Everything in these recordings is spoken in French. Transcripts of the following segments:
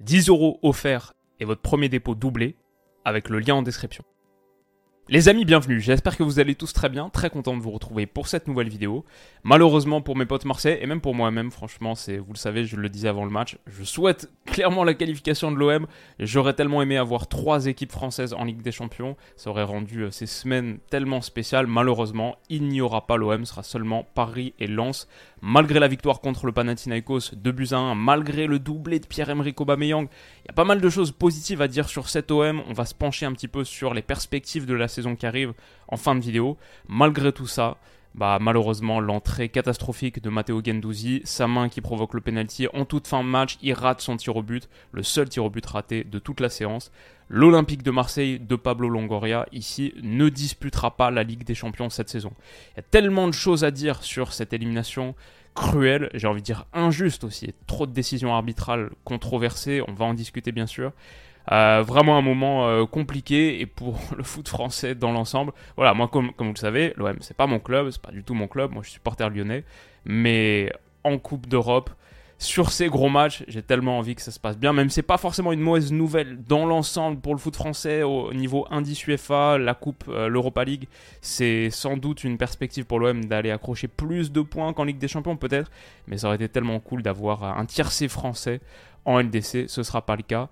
10 euros offerts et votre premier dépôt doublé avec le lien en description. Les amis, bienvenue. J'espère que vous allez tous très bien. Très content de vous retrouver pour cette nouvelle vidéo. Malheureusement pour mes potes Marseille et même pour moi-même, franchement, c'est, vous le savez, je le disais avant le match, je souhaite clairement la qualification de l'OM. J'aurais tellement aimé avoir trois équipes françaises en Ligue des Champions. Ça aurait rendu euh, ces semaines tellement spéciales. Malheureusement, il n'y aura pas l'OM, sera seulement Paris et Lens. Malgré la victoire contre le Panathinaikos 2 buts à 1, malgré le doublé de Pierre-Emerick Aubameyang, il y a pas mal de choses positives à dire sur cet OM. On va se pencher un petit peu sur les perspectives de la saison qui arrive en fin de vidéo. Malgré tout ça, bah, malheureusement, l'entrée catastrophique de Matteo Gendouzi, sa main qui provoque le penalty en toute fin de match, il rate son tir au but, le seul tir au but raté de toute la séance. L'Olympique de Marseille de Pablo Longoria, ici, ne disputera pas la Ligue des Champions cette saison. Il y a tellement de choses à dire sur cette élimination cruelle, j'ai envie de dire injuste aussi, trop de décisions arbitrales controversées, on va en discuter bien sûr. Euh, vraiment un moment euh, compliqué et pour le foot français dans l'ensemble. Voilà, moi comme, vous le savez, l'OM c'est pas mon club, c'est pas du tout mon club, moi je suis supporter lyonnais, mais en Coupe d'Europe, sur ces gros matchs, j'ai tellement envie que ça se passe bien, même si c'est pas forcément une mauvaise nouvelle dans l'ensemble pour le foot français au niveau indice UEFA, la Coupe, euh, l'Europa League, c'est sans doute une perspective pour l'OM d'aller accrocher plus de points qu'en Ligue des Champions peut-être, mais ça aurait été tellement cool d'avoir un tiercé français en LDC, ce sera pas le cas.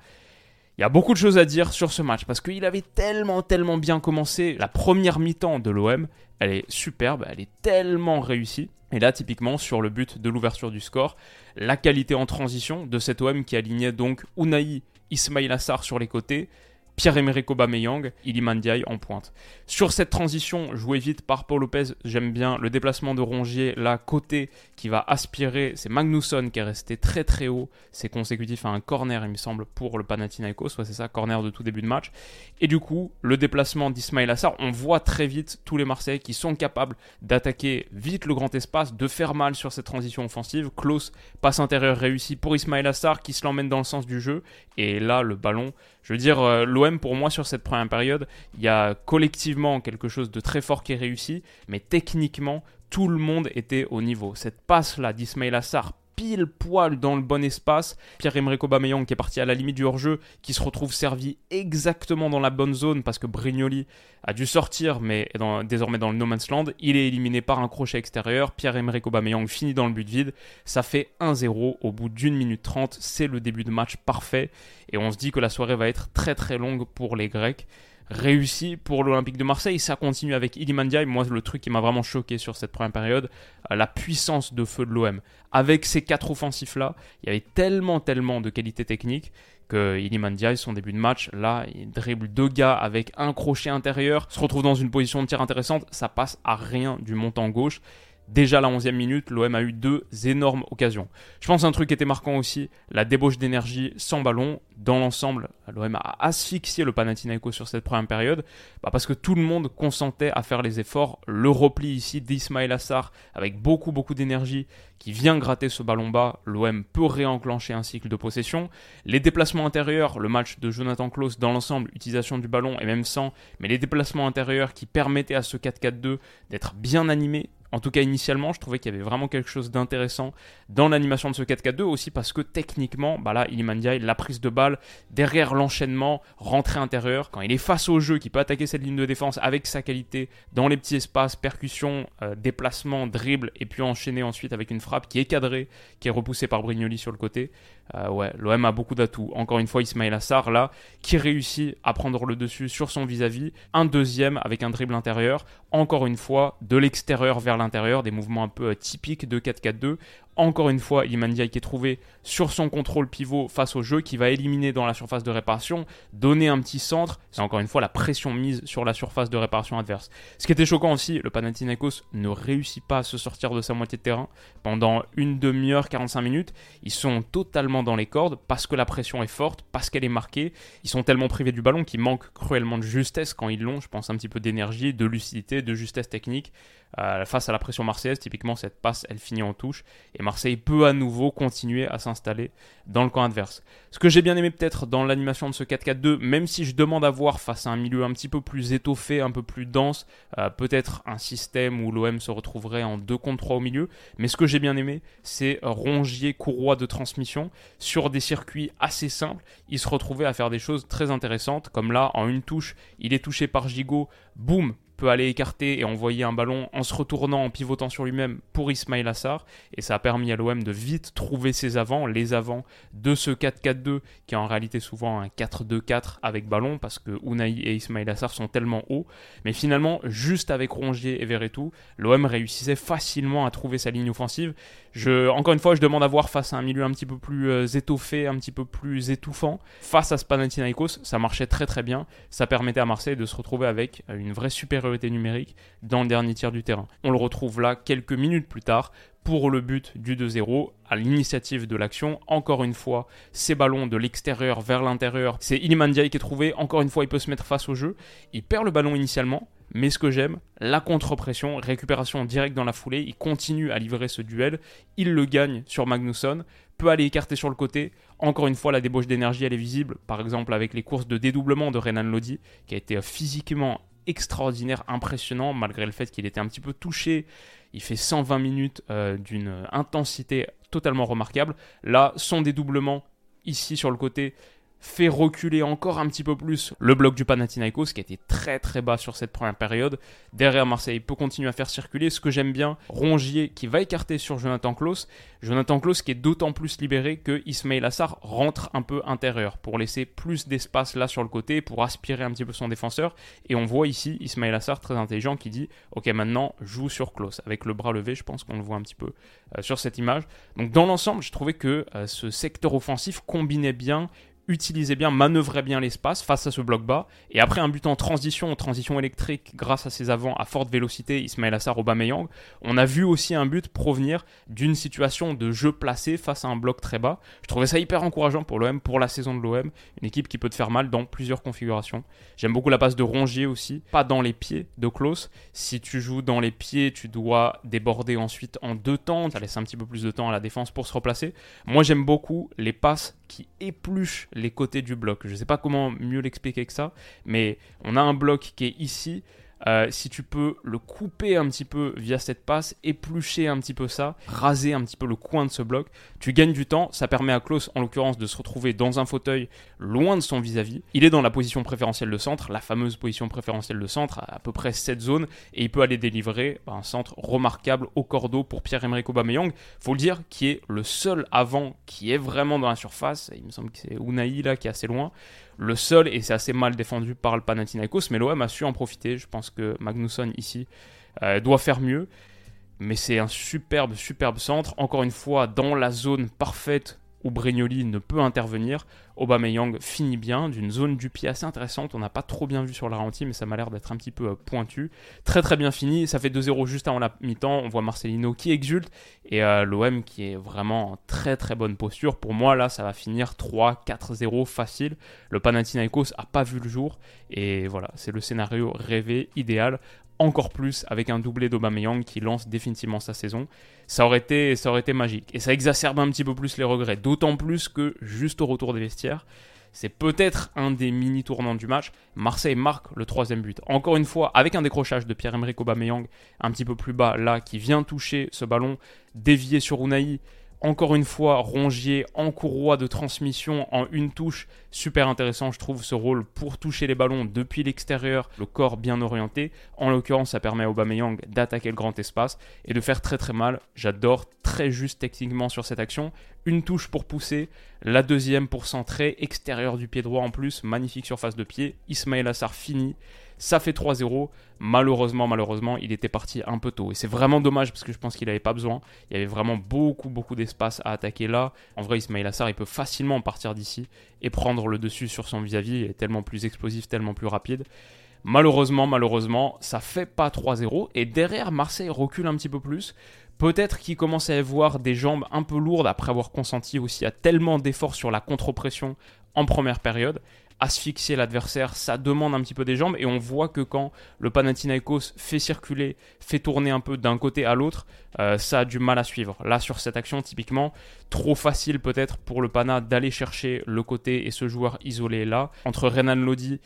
Il y a beaucoup de choses à dire sur ce match parce qu'il avait tellement, tellement bien commencé. La première mi-temps de l'OM, elle est superbe, elle est tellement réussie. Et là, typiquement, sur le but de l'ouverture du score, la qualité en transition de cet OM qui alignait donc Unai, Ismail Assar sur les côtés, Pierre-Emerick Aubameyang, Iliman Ndiaye en pointe. Sur cette transition jouée vite par Paul Lopez, j'aime bien le déplacement de Rongier, là côté qui va aspirer, c'est Magnusson qui est resté très très haut, c'est consécutif à un corner il me semble pour le Panathinaikos, soit c'est ça, corner de tout début de match. Et du coup, le déplacement d'Ismail Assar, on voit très vite tous les Marseillais qui sont capables d'attaquer vite le grand espace, de faire mal sur cette transition offensive. Klaus, passe intérieure réussie pour Ismail Assar qui se l'emmène dans le sens du jeu, et là le ballon, je veux dire, euh, pour moi sur cette première période, il y a collectivement quelque chose de très fort qui est réussi, mais techniquement, tout le monde était au niveau. Cette passe-là d'Ismail Assar pile poil dans le bon espace. Pierre-Emerick Aubameyang qui est parti à la limite du hors-jeu, qui se retrouve servi exactement dans la bonne zone parce que Brignoli a dû sortir, mais est désormais dans le no man's land. Il est éliminé par un crochet extérieur. Pierre-Emerick Aubameyang finit dans le but vide. Ça fait 1-0 au bout d'une minute trente. C'est le début de match parfait. Et on se dit que la soirée va être très très longue pour les Grecs réussi pour l'Olympique de Marseille. Ça continue avec Iliman Ndiaye. Moi, le truc qui m'a vraiment choqué sur cette première période, euh, la puissance de feu de l'OM. Avec ces quatre offensifs-là, il y avait tellement, tellement de qualité technique que Iliman Ndiaye, son début de match, là, il dribble deux gars avec un crochet intérieur, se retrouve dans une position de tir intéressante, ça passe à rien du montant gauche. Déjà la 11e minute, l'OM a eu deux énormes occasions. Je pense un truc qui était marquant aussi, la débauche d'énergie sans ballon. Dans l'ensemble, l'OM a asphyxié le Panathinaikos sur cette première période bah parce que tout le monde consentait à faire les efforts. Le repli ici d'Ismail Assar avec beaucoup beaucoup d'énergie qui vient gratter ce ballon bas. L'OM peut réenclencher un cycle de possession. Les déplacements intérieurs, le match de Jonathan Klaus dans l'ensemble, utilisation du ballon et même sans, mais les déplacements intérieurs qui permettaient à ce 4-4-2 d'être bien animé, en tout cas, initialement, je trouvais qu'il y avait vraiment quelque chose d'intéressant dans l'animation de ce 4-4-2 aussi parce que techniquement, bah là, Iliman la prise de balle, derrière l'enchaînement, rentrée intérieure, quand il est face au jeu, qui peut attaquer cette ligne de défense avec sa qualité dans les petits espaces, percussion, euh, déplacement, dribble, et puis enchaîner ensuite avec une frappe qui est cadrée, qui est repoussée par Brignoli sur le côté. Euh, ouais, l'OM a beaucoup d'atouts. Encore une fois, Ismail Assar, là, qui réussit à prendre le dessus sur son vis-à-vis. Un deuxième avec un dribble intérieur. Encore une fois, de l'extérieur vers l'intérieur, des mouvements un peu euh, typiques de 4-4-2. Encore une fois, Iliman qui est trouvé sur son contrôle pivot face au jeu, qui va éliminer dans la surface de réparation, donner un petit centre. C'est encore une fois la pression mise sur la surface de réparation adverse. Ce qui était choquant aussi, le Panathinaikos ne réussit pas à se sortir de sa moitié de terrain pendant une demi-heure, 45 minutes. Ils sont totalement dans les cordes parce que la pression est forte, parce qu'elle est marquée. Ils sont tellement privés du ballon qu'ils manquent cruellement de justesse quand ils l'ont. Je pense un petit peu d'énergie, de lucidité, de justesse technique. Euh, face à la pression marseillaise, typiquement cette passe, elle finit en touche. Et Marseille peut à nouveau continuer à s'installer dans le camp adverse. Ce que j'ai bien aimé peut-être dans l'animation de ce 4-4-2, même si je demande à voir face à un milieu un petit peu plus étoffé, un peu plus dense, euh, peut-être un système où l'OM se retrouverait en 2 contre 3 au milieu. Mais ce que j'ai bien aimé, c'est Rongier, courroie de transmission sur des circuits assez simples. Il se retrouvait à faire des choses très intéressantes, comme là, en une touche, il est touché par Gigot, boum, peut aller écarter et envoyer un ballon en se retournant, en pivotant sur lui-même pour Ismail Assar. Et ça a permis à l'OM de vite trouver ses avants, les avants de ce 4-4-2 qui est en réalité souvent un 4-2-4 avec ballon parce que Unai et Ismail Assar sont tellement hauts. Mais finalement, juste avec Rongier et Verretou, l'OM réussissait facilement à trouver sa ligne offensive. Je, encore une fois, je demande à voir face à un milieu un petit peu plus euh, étoffé, un petit peu plus étouffant. Face à Panathinaikos, ça marchait très très bien. Ça permettait à Marseille de se retrouver avec une vraie numérique dans le dernier tiers du terrain. On le retrouve là quelques minutes plus tard pour le but du 2-0 à l'initiative de l'action. Encore une fois, ces ballons de l'extérieur vers l'intérieur. C'est Iliman qui est trouvé. Encore une fois, il peut se mettre face au jeu. Il perd le ballon initialement. Mais ce que j'aime, la contre-pression, récupération directe dans la foulée, il continue à livrer ce duel, il le gagne sur Magnusson, peut aller écarter sur le côté. Encore une fois, la débauche d'énergie, elle est visible, par exemple avec les courses de dédoublement de Renan Lodi, qui a été physiquement extraordinaire, impressionnant, malgré le fait qu'il était un petit peu touché. Il fait 120 minutes euh, d'une intensité totalement remarquable. Là, son dédoublement, ici sur le côté, fait reculer encore un petit peu plus le bloc du Panathinaikos qui était très très bas sur cette première période. Derrière Marseille peut continuer à faire circuler. Ce que j'aime bien, Rongier qui va écarter sur Jonathan Klaus. Jonathan Klaus qui est d'autant plus libéré que Ismail Assar rentre un peu intérieur pour laisser plus d'espace là sur le côté, pour aspirer un petit peu son défenseur. Et on voit ici Ismail Assar très intelligent qui dit Ok, maintenant joue sur Klaus avec le bras levé. Je pense qu'on le voit un petit peu euh, sur cette image. Donc dans l'ensemble, je trouvais que euh, ce secteur offensif combinait bien utilisait bien, manœuvrait bien l'espace face à ce bloc bas. Et après un but en transition, en transition électrique, grâce à ses avants à forte vélocité, Ismail Assar, Aubameyang, on a vu aussi un but provenir d'une situation de jeu placé face à un bloc très bas. Je trouvais ça hyper encourageant pour l'OM, pour la saison de l'OM, une équipe qui peut te faire mal dans plusieurs configurations. J'aime beaucoup la passe de Rongier aussi, pas dans les pieds de Klaus. Si tu joues dans les pieds, tu dois déborder ensuite en deux temps, ça laisse un petit peu plus de temps à la défense pour se replacer. Moi j'aime beaucoup les passes qui épluchent les côtés du bloc. Je ne sais pas comment mieux l'expliquer que ça, mais on a un bloc qui est ici. Euh, si tu peux le couper un petit peu via cette passe, éplucher un petit peu ça, raser un petit peu le coin de ce bloc, tu gagnes du temps. Ça permet à Klaus, en l'occurrence, de se retrouver dans un fauteuil loin de son vis-à-vis. Il est dans la position préférentielle de centre, la fameuse position préférentielle de centre, à, peu près cette zone, et il peut aller délivrer un centre remarquable au cordeau pour Pierre-Emerick Aubameyang. Faut le dire, qui est le seul avant qui est vraiment dans la surface. Il me semble que c'est Unai là qui est assez loin le seul, et c'est assez mal défendu par le Panathinaikos, mais l'OM a su en profiter. Je pense que Magnusson ici euh, doit faire mieux. Mais c'est un superbe, superbe centre. Encore une fois, dans la zone parfaite où Brignoli ne peut intervenir. Aubameyang finit bien d'une zone du pied assez intéressante. On n'a pas trop bien vu sur la mais ça m'a l'air d'être un petit peu euh, pointu. Très très bien fini. Ça fait 2-0 juste avant la mi-temps. On voit Marcelino qui exulte et euh, l'OM qui est vraiment en très très bonne posture. Pour moi, là, ça va finir 3-4-0 facile. Le Panathinaikos a pas vu le jour et voilà, c'est le scénario rêvé, idéal encore plus avec un doublé d'Aubameyang qui lance définitivement sa saison. Ça aurait, été, ça aurait été magique. Et ça exacerbe un petit peu plus les regrets. D'autant plus que juste au retour des vestiaires, c'est peut-être un des mini tournants du match. Marseille marque le troisième but. Encore une fois, avec un décrochage de Pierre-Emerick Aubameyang un petit peu plus bas là, qui vient toucher ce ballon dévié sur Unai encore une fois, Rongier en courroie de transmission en une touche. Super intéressant, je trouve, ce rôle pour toucher les ballons depuis l'extérieur, le corps bien orienté. En l'occurrence, ça permet à Aubameyang d'attaquer le grand espace et de faire très très mal. J'adore, très juste techniquement sur cette action. Une touche pour pousser, la deuxième pour centrer, extérieur du pied droit en plus, magnifique surface de pied. Ismail Assar fini. Ça fait 3-0. Malheureusement, malheureusement, il était parti un peu tôt. Et c'est vraiment dommage parce que je pense qu'il n'avait pas besoin. Il y avait vraiment beaucoup, beaucoup d'espace à attaquer là. En vrai, Ismail Assar, il peut facilement partir d'ici et prendre le dessus sur son vis-à-vis. Il est tellement plus explosif, tellement plus rapide. Malheureusement, malheureusement, ça fait pas 3-0. Et derrière, Marseille recule un petit peu plus. Peut-être qu'il commence à avoir des jambes un peu lourdes après avoir consenti aussi à tellement d'efforts sur la contre-pression en première période asphyxier l'adversaire, ça demande un petit peu des jambes et on voit que quand le Panathinaikos fait circuler, fait tourner un peu d'un côté à l'autre, euh, ça a du mal à suivre. Là sur cette action typiquement, trop facile peut-être pour le Pana d'aller chercher le côté et ce joueur isolé là. Entre Renan Lodi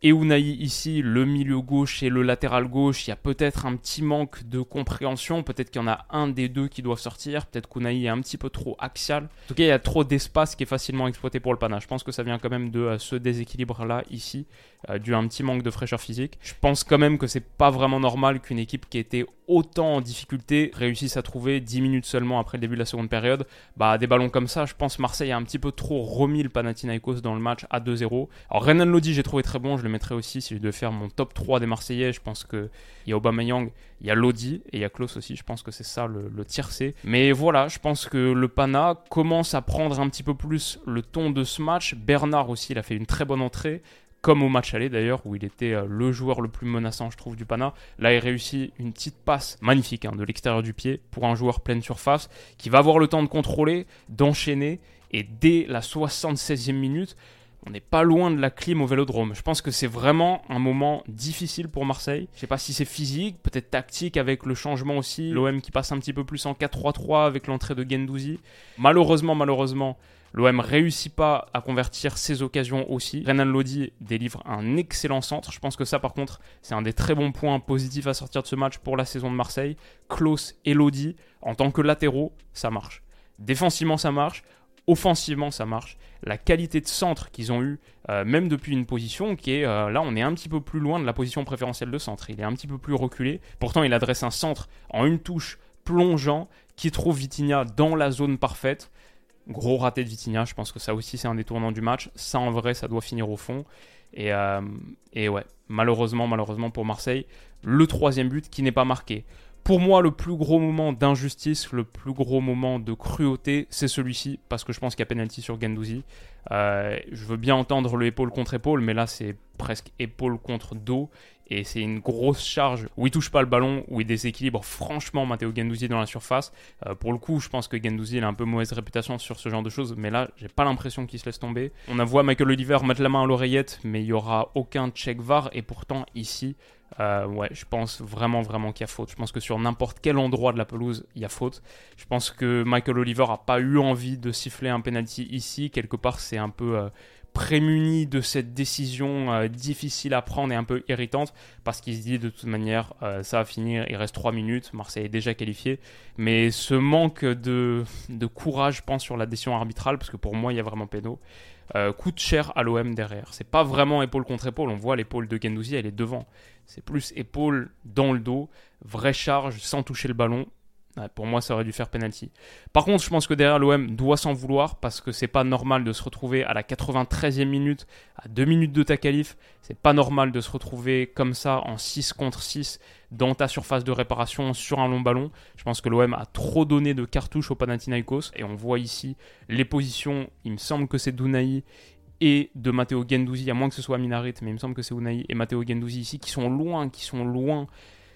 et Unai ici, le milieu gauche et le latéral gauche, il y a peut-être un petit manque de compréhension. Peut-être qu'il y en a un des deux qui doit sortir. Peut-être qu'Unai est un petit peu trop axial. En tout cas, il y a trop d'espace qui est facilement exploité pour le Pana. Je pense que ça vient quand même de euh, ce déséquilibre-là ici, euh, dû à un petit manque de fraîcheur physique. Je pense quand même que c'est pas vraiment normal qu'une équipe qui était autant en difficulté réussisse à trouver 10 minutes seulement après le début de la seconde période. Bah, des ballons comme ça, je pense Marseille a un petit peu trop remis le Panathinaikos dans le match à 2-0. Alors Renan Lodi, j'ai trouvé très bon. Je le mettrai aussi si je devais faire mon top 3 des Marseillais. Je pense qu'il y a Aubameyang, il y a Lodi et il y a Klaus aussi. Je pense que c'est ça le, le tiercé. Mais voilà, je pense que le Pana commence à prendre un petit peu plus le ton de ce match. Bernard aussi, il a fait une très bonne entrée comme au match aller d'ailleurs, où il était euh, le joueur le plus menaçant, je trouve, du Pana. Là, il réussit une petite passe magnifique hein, de l'extérieur du pied pour un joueur pleine surface qui va avoir le temps de contrôler, d'enchaîner, et dès la 76e minute, on n'est pas loin de la clim au vélodrome. Je pense que c'est vraiment un moment difficile pour Marseille. Je sais pas si c'est physique, peut-être tactique avec le changement aussi. L'OM qui passe un petit peu plus en 4-3-3 avec l'entrée de Gendouzi. Malheureusement, malheureusement, l'OM réussit pas à convertir ses occasions aussi. Renan Lodi délivre un excellent centre. Je pense que ça, par contre, c'est un des très bons points positifs à sortir de ce match pour la saison de Marseille. Klaus et Lodi, en tant que latéraux, ça marche. Défensivement, ça marche offensivement ça marche. La qualité de centre qu'ils ont eu, euh, même depuis une position qui est euh, là, on est un petit peu plus loin de la position préférentielle de centre. Il est un petit peu plus reculé. Pourtant, il adresse un centre en une touche plongeant qui trouve Vitinha dans la zone parfaite. Gros raté de Vitinha, je pense que ça aussi c'est un détournant du match. Ça en vrai, ça doit finir au fond. Euh, et ouais, malheureusement, malheureusement pour Marseille, le troisième but qui n'est pas marqué. Pour moi, le plus gros moment d'injustice, le plus gros moment de cruauté, c'est celui-ci, parce que je pense qu'il y a penalty sur Gendouzi. Euh, je veux bien entendre le épaule contre épaule, mais là, c'est presque épaule contre dos. Et c'est une grosse charge où il touche pas le ballon, où il déséquilibre franchement Matteo Gendouzi dans la surface. Euh, pour le coup, je pense que Gendouzi a un peu mauvaise réputation sur ce genre de choses, mais là, j'ai pas l'impression qu'il se laisse tomber. On a vu Michael Oliver mettre la main à l'oreillette, mais il y aura aucun check VAR, et pourtant ici, euh, ouais, je pense vraiment, vraiment qu'il y a faute. Je pense que sur n'importe quel endroit de la pelouse, il y a faute. Je pense que Michael Oliver n'a pas eu envie de siffler un penalty ici. Quelque part, c'est un peu euh, prémuni de cette décision euh, difficile à prendre et un peu irritante parce qu'il se dit de toute manière, ça va finir, il reste 3 minutes, Marseille est déjà qualifié. Mais ce manque de, de courage, je pense, sur la décision arbitrale, parce que pour moi, il y a vraiment péno. coûte cher à l'OM derrière. C'est pas vraiment épaule contre épaule. On voit l'épaule de Gendouzi, elle est devant. C'est plus épaule dans le dos, vraie charge sans toucher le ballon. pour moi, ça aurait dû faire penalty. Par contre, je pense que derrière l'OM doit s'en vouloir parce que c'est pas normal de se retrouver à la 93e minute, à 2 minutes de ta qualif. C'est pas normal de se retrouver comme ça en 6 contre 6 dans ta surface de réparation sur un long ballon. Je pense que l'OM a trop donné de cartouches au Panathinaikos et on voit ici les positions. Il me semble que c'est Dounaï et de Matteo Gendouzi, à moins que ce soit Minarit, mais il me semble que c'est Unai et Matteo Gendouzi ici qui sont loin, qui sont loin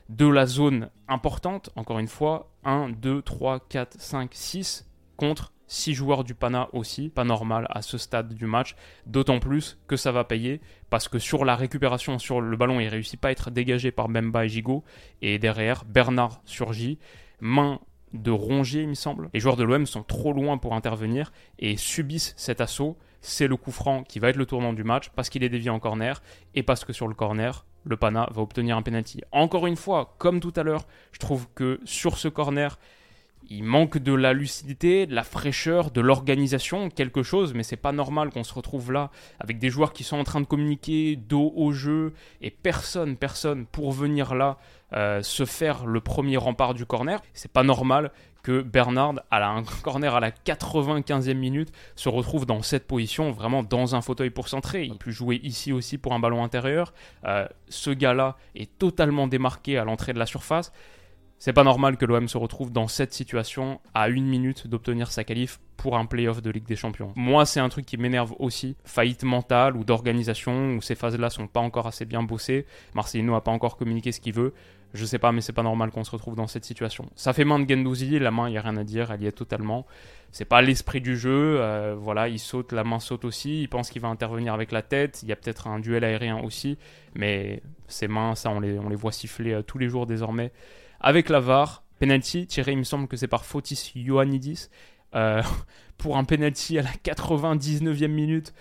de la zone importante. Encore une fois, 1, 2, 3, 4, 5, 6 contre 6 joueurs du Pana aussi. Pas normal à ce stade du match. D'autant plus que ça va payer parce que sur la récupération, sur le ballon, il réussit pas à être dégagé par Bemba et Gigot. Et derrière, Bernard surgit. Main de Rongier, il me semble. Les joueurs de l'OM sont trop loin pour intervenir et subissent cet assaut c'est le coup franc qui va être le tournant du match parce qu'il est dévié en corner et parce que sur le corner, le Pana va obtenir un penalty. Encore une fois, comme tout à l'heure, je trouve que sur ce corner, il manque de la lucidité, de la fraîcheur, de l'organisation, quelque chose, mais c'est pas normal qu'on se retrouve là avec des joueurs qui sont en train de communiquer dos au jeu et personne, personne pour venir là euh, se faire le premier rempart du corner. C'est pas normal que Bernard, à un corner à la 95e minute, se retrouve dans cette position, vraiment dans un fauteuil pour centrer. Il peut jouer ici aussi pour un ballon intérieur. Euh, ce gars-là est totalement démarqué à l'entrée de la surface. C'est pas normal que l'OM se retrouve dans cette situation à une minute d'obtenir sa qualif pour un playoff de Ligue des Champions. Moi, c'est un truc qui m'énerve aussi. Faillite mentale ou d'organisation, où ces phases-là sont pas encore assez bien bossées. Marcelino a pas encore communiqué ce qu'il veut. Je sais pas, mais c'est pas normal qu'on se retrouve dans cette situation. Ça fait main de Gendouzi, la main, il y a rien à dire, elle y est totalement. C'est pas l'esprit du jeu. Euh, voilà, il saute, la main saute aussi. Il pense qu'il va intervenir avec la tête. Il y a peut-être un duel aérien aussi, mais ses mains, ça, on les, on les voit siffler euh, tous les jours désormais avec la VAR. Penalty tiré, il me semble que c'est par Fotis Ioannidis. Euh, pour un penalty à la 99e minute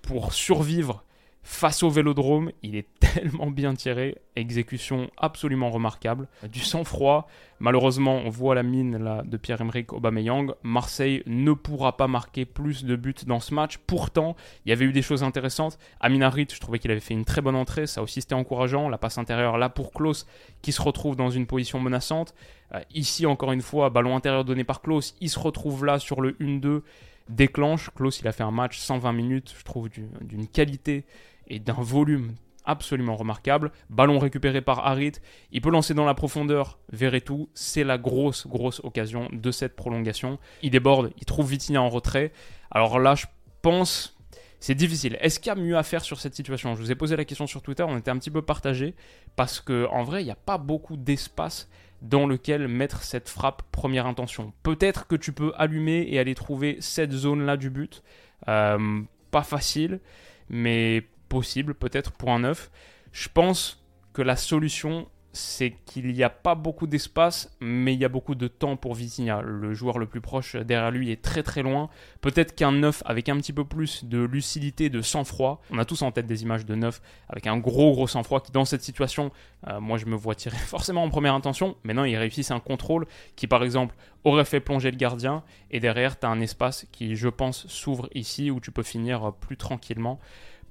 pour survivre face au vélodrome. Il est tellement bien tiré, exécution absolument remarquable, du sang-froid. Malheureusement, on voit la mine de Pierre-Emerick Aubameyang. Marseille ne pourra pas marquer plus de buts dans ce match. Pourtant, il y avait eu des choses intéressantes. Amin Harit, je trouvais qu'il avait fait une très bonne entrée. Ça aussi, c'était encourageant. La passe intérieure là pour Klaus, qui se retrouve dans une position menaçante. Euh, ici, encore une fois, ballon intérieur donné par Klaus. Il se retrouve là sur le 1-2 déclenche. Klaus, il a fait un match 120 minutes, je trouve, d'une qualité et d'un volume absolument remarquable. Ballon récupéré par Harit. Il peut lancer dans la profondeur tout. C'est la grosse, grosse occasion de cette prolongation. Il déborde, il trouve Vitinha en retrait. Alors là, je pense. C'est difficile. Est-ce qu'il y a mieux à faire sur cette situation? Je vous ai posé la question sur Twitter, on était un petit peu partagé parce que en vrai, il n'y a pas beaucoup d'espace dans lequel mettre cette frappe première intention. Peut-être que tu peux allumer et aller trouver cette zone-là du but. Euh, pas facile, mais possible peut-être pour un neuf. Je pense que la solution c'est qu'il n'y a pas beaucoup d'espace, mais il y a beaucoup de temps pour Vitinha. Le joueur le plus proche derrière lui est très très loin. Peut-être qu'un neuf avec un petit peu plus de lucidité, de sang-froid. On a tous en tête des images de neuf avec un gros gros sang-froid qui, dans cette situation, euh, moi je me vois tirer forcément en première intention. Mais non, il réussissent un contrôle qui, par exemple, aurait fait plonger le gardien. Et derrière, tu as un espace qui, je pense, s'ouvre ici où tu peux finir plus tranquillement.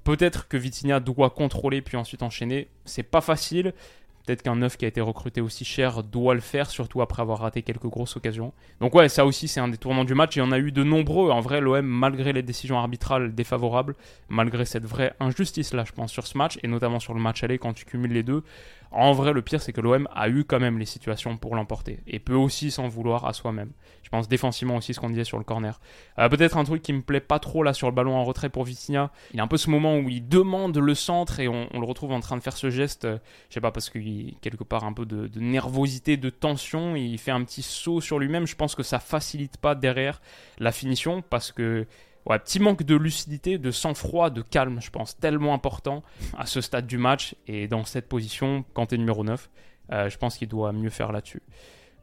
Peut-être que Vitinha doit contrôler puis ensuite enchaîner. C'est pas facile. Peut-être qu'un neuf qui a été recruté aussi cher doit le faire, surtout après avoir raté quelques grosses occasions. Donc ouais, ça aussi c'est un des tournants du match. Il y en a eu de nombreux. En vrai, l'OM, malgré les décisions arbitrales défavorables, malgré cette vraie injustice là, je pense, sur ce match, et notamment sur le match aller quand tu cumules les deux, en vrai, le pire, c'est que l'OM a eu quand même les situations pour l'emporter. Et peut aussi s'en vouloir à soi-même. Je pense défensivement aussi ce qu'on disait sur le corner. Euh, peut-être un truc qui me plaît pas trop là sur le ballon en retrait pour Vitinha. Il a un peu ce moment où il demande le centre et on, le retrouve en train de faire ce geste. Euh, je sais pas, parce qu'il quelque part un peu de, de, nervosité, de tension. Il fait un petit saut sur lui-même. Je pense que ça facilite pas derrière la finition parce que Ouais, petit manque de lucidité, de sang-froid, de calme, je pense, tellement important à ce stade du match et dans cette position quand tu es numéro 9. Euh, je pense qu'il doit mieux faire là-dessus.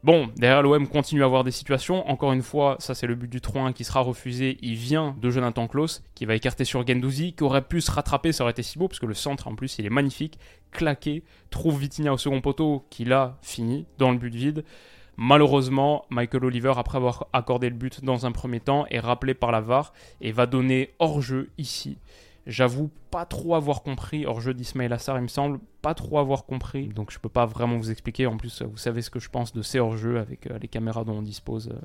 Bon, derrière l'OM continue à avoir des situations. Encore une fois, ça c'est le but du 3-1 qui sera refusé. Il vient de Jonathan Klaus qui va écarter sur Gendouzi, qui aurait pu se rattraper, ça aurait été si beau, parce que le centre en plus il est magnifique, claqué, trouve Vitinha au second poteau qui l'a fini dans le but vide. Malheureusement, Michael Oliver, après avoir accordé le but dans un premier temps, est rappelé par la VAR et va donner hors-jeu ici. J'avoue pas trop avoir compris, hors-jeu d'Ismail Assar, il me semble, pas trop avoir compris. Donc je peux pas vraiment vous expliquer. En plus, vous savez ce que je pense de ces hors-jeux avec euh, les caméras dont on dispose. Euh,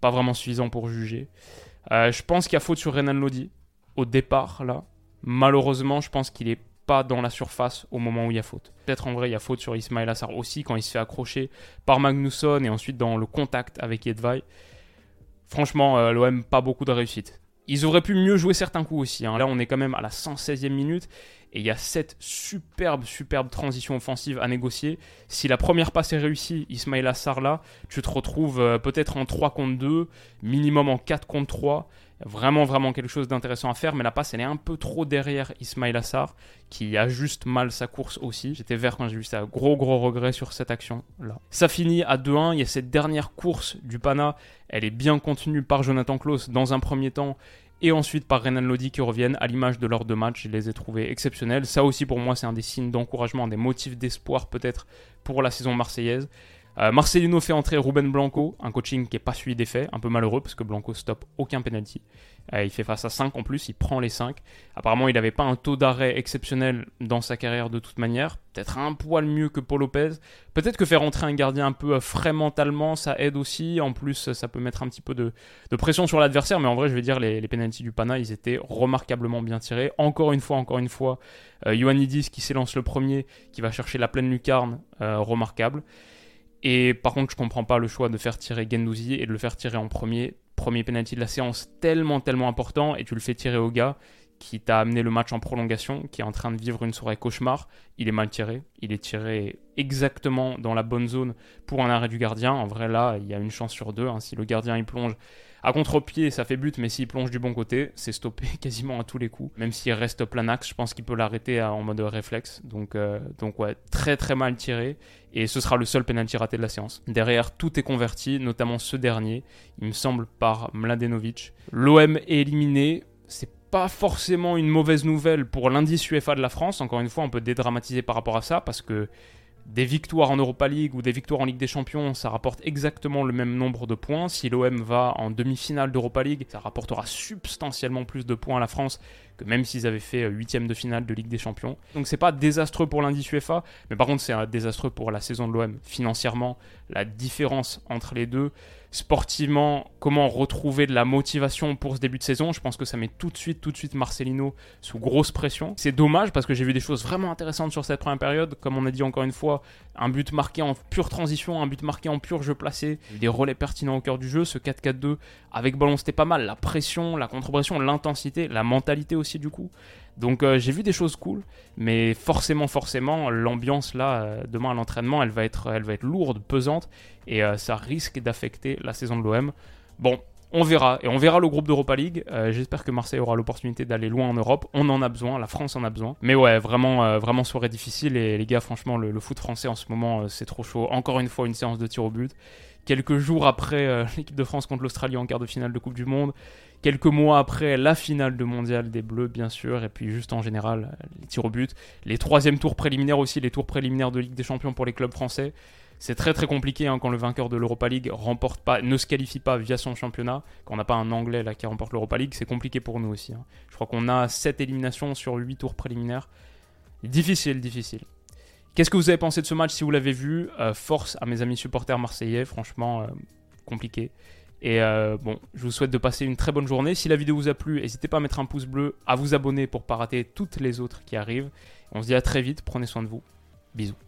pas vraiment suffisant pour juger. Euh, je pense qu'il y a faute sur Renan Lodi au départ, là. Malheureusement, je pense qu'il est pas dans la surface au moment où il y a faute. Peut-être en vrai, il y a faute sur Ismail Assar aussi quand il se fait accrocher par Magnusson et ensuite dans le contact avec Yedvay. Franchement, euh, l'OM, pas beaucoup de réussite. Ils auraient pu mieux jouer certains coups aussi. Hein. Là, on est quand même à la 116e minute et il y a cette superbe, superbe transition offensive à négocier. Si la première passe est réussie, Ismail Assar là, tu te retrouves euh, peut-être en 3 contre 2, minimum en 4 contre 3 vraiment, vraiment quelque chose d'intéressant à faire, mais la passe, elle est un peu trop derrière Ismail Assar, qui ajuste mal sa course aussi. J'étais vert quand j'ai vu ça. Gros, gros regret sur cette action-là. Ça finit à 2-1. Il y a cette dernière course du Pana. Elle est bien contenue par Jonathan Klaus dans un premier temps. Et ensuite par Renan Lodi qui reviennent à l'image de leurs deux matchs. Je les ai trouvés exceptionnels. Ça aussi pour moi c'est un des signes d'encouragement, des motifs d'espoir peut-être pour la saison marseillaise. Euh, Marcelino fait entrer Ruben Blanco, un coaching qui n'est pas suivi d'effet, un peu malheureux parce que Blanco stoppe aucun penalty. Euh, il fait face à 5 en plus, il prend les 5. Apparemment, il n'avait pas un taux d'arrêt exceptionnel dans sa carrière de toute manière. Peut-être un poil mieux que Paul Lopez. Peut-être que faire entrer un gardien un peu euh, frais mentalement, ça aide aussi. En plus, ça peut mettre un petit peu de, pression sur l'adversaire. Mais en vrai, je vais dire, les, les penalties du Pana, ils étaient remarquablement bien tirés. Encore une fois, encore une fois, euh, Ioannidis qui s'élance le premier, qui va chercher la pleine lucarne, remarquable. Et par contre, je comprends pas le choix de faire tirer Gendouzi et de le faire tirer en premier. Premier penalty de la séance, tellement, tellement important, et tu le fais tirer au gars qui t'a amené le match en prolongation, qui est en train de vivre une soirée cauchemar. Il est mal tiré. Il est tiré exactement dans la bonne zone pour un arrêt du gardien. En vrai, là, il y a une chance sur deux. Hein. Si le gardien il plonge à contre-pied, ça fait but, mais s'il plonge du bon côté, c'est stoppé quasiment à tous les coups. Même s'il reste plein axe, je pense qu'il peut l'arrêter en mode réflexe. Donc, euh, donc ouais, très très mal tiré. Et ce sera le seul penalty raté de la séance. Derrière, tout est converti, notamment ce dernier, il me semble, par Mladenovic. L'OM est éliminé. C'est pas forcément une mauvaise nouvelle pour l'indice UEFA de la France. Encore une fois, on peut dédramatiser par rapport à ça parce que des victoires en Europa League ou des victoires en Ligue des Champions, ça rapporte exactement le même nombre de points. Si l'OM va en demi-finale d'Europa League, ça rapportera substantiellement plus de points à la France que même s'ils avaient fait euh, huitième de finale de Ligue des Champions. Donc c'est pas désastreux pour l'indice UEFA, mais par contre c'est désastreux pour la saison de l'OM financièrement. La différence entre les deux, sportivement, comment retrouver de la motivation pour ce début de saison. Je pense que ça met tout de suite, tout de suite Marcelino sous grosse pression. C'est dommage parce que j'ai vu des choses vraiment intéressantes sur cette première période. Comme on a dit encore une fois, un but marqué en pure transition, un but marqué en pur jeu placé, des relais pertinents au cœur du jeu. Ce 4-4-2 avec ballon, c'était pas mal. La pression, la contre-pression, l'intensité, la mentalité aussi du coup. Donc euh, j'ai vu des choses cool, mais forcément, forcément, l'ambiance là, euh, demain à l'entraînement, elle va être, lourde, pesante, et euh, ça risque d'affecter la saison de l'OM. Bon, on verra, et on verra le groupe d'Europa League. J'espère que Marseille aura l'opportunité d'aller loin en Europe. On en a besoin, la France en a besoin. Mais ouais, vraiment, vraiment soirée difficile. Et les gars, franchement, le, le foot français en ce moment, c'est trop chaud. Encore une fois, une séance de tir au but quelques jours après l'équipe de France contre l'Australie en quart de finale de Coupe du Monde, quelques mois après la finale de mondial des Bleus, bien sûr, et puis juste en général, les tirs au but, les troisièmes tours préliminaires aussi, les tours préliminaires de Ligue des Champions pour les clubs français. C'est très très compliqué hein, quand le vainqueur de l'Europa League ne se qualifie pas via son championnat. Quand on n'a pas un Anglais là qui remporte l'Europa League, c'est compliqué pour nous aussi. Hein. Je crois qu'on a 7 éliminations sur 8 tours préliminaires. Difficile, difficile. Qu'est-ce que vous avez pensé de ce match si vous l'avez vu? Euh, Force à mes amis supporters marseillais, franchement euh, compliqué. Et euh, bon, je vous souhaite de passer une très bonne journée. Si la vidéo vous a plu, n'hésitez pas à mettre un pouce bleu, à vous abonner pour ne pas rater toutes les autres qui arrivent. On se dit à très vite, prenez soin de vous. Bisous.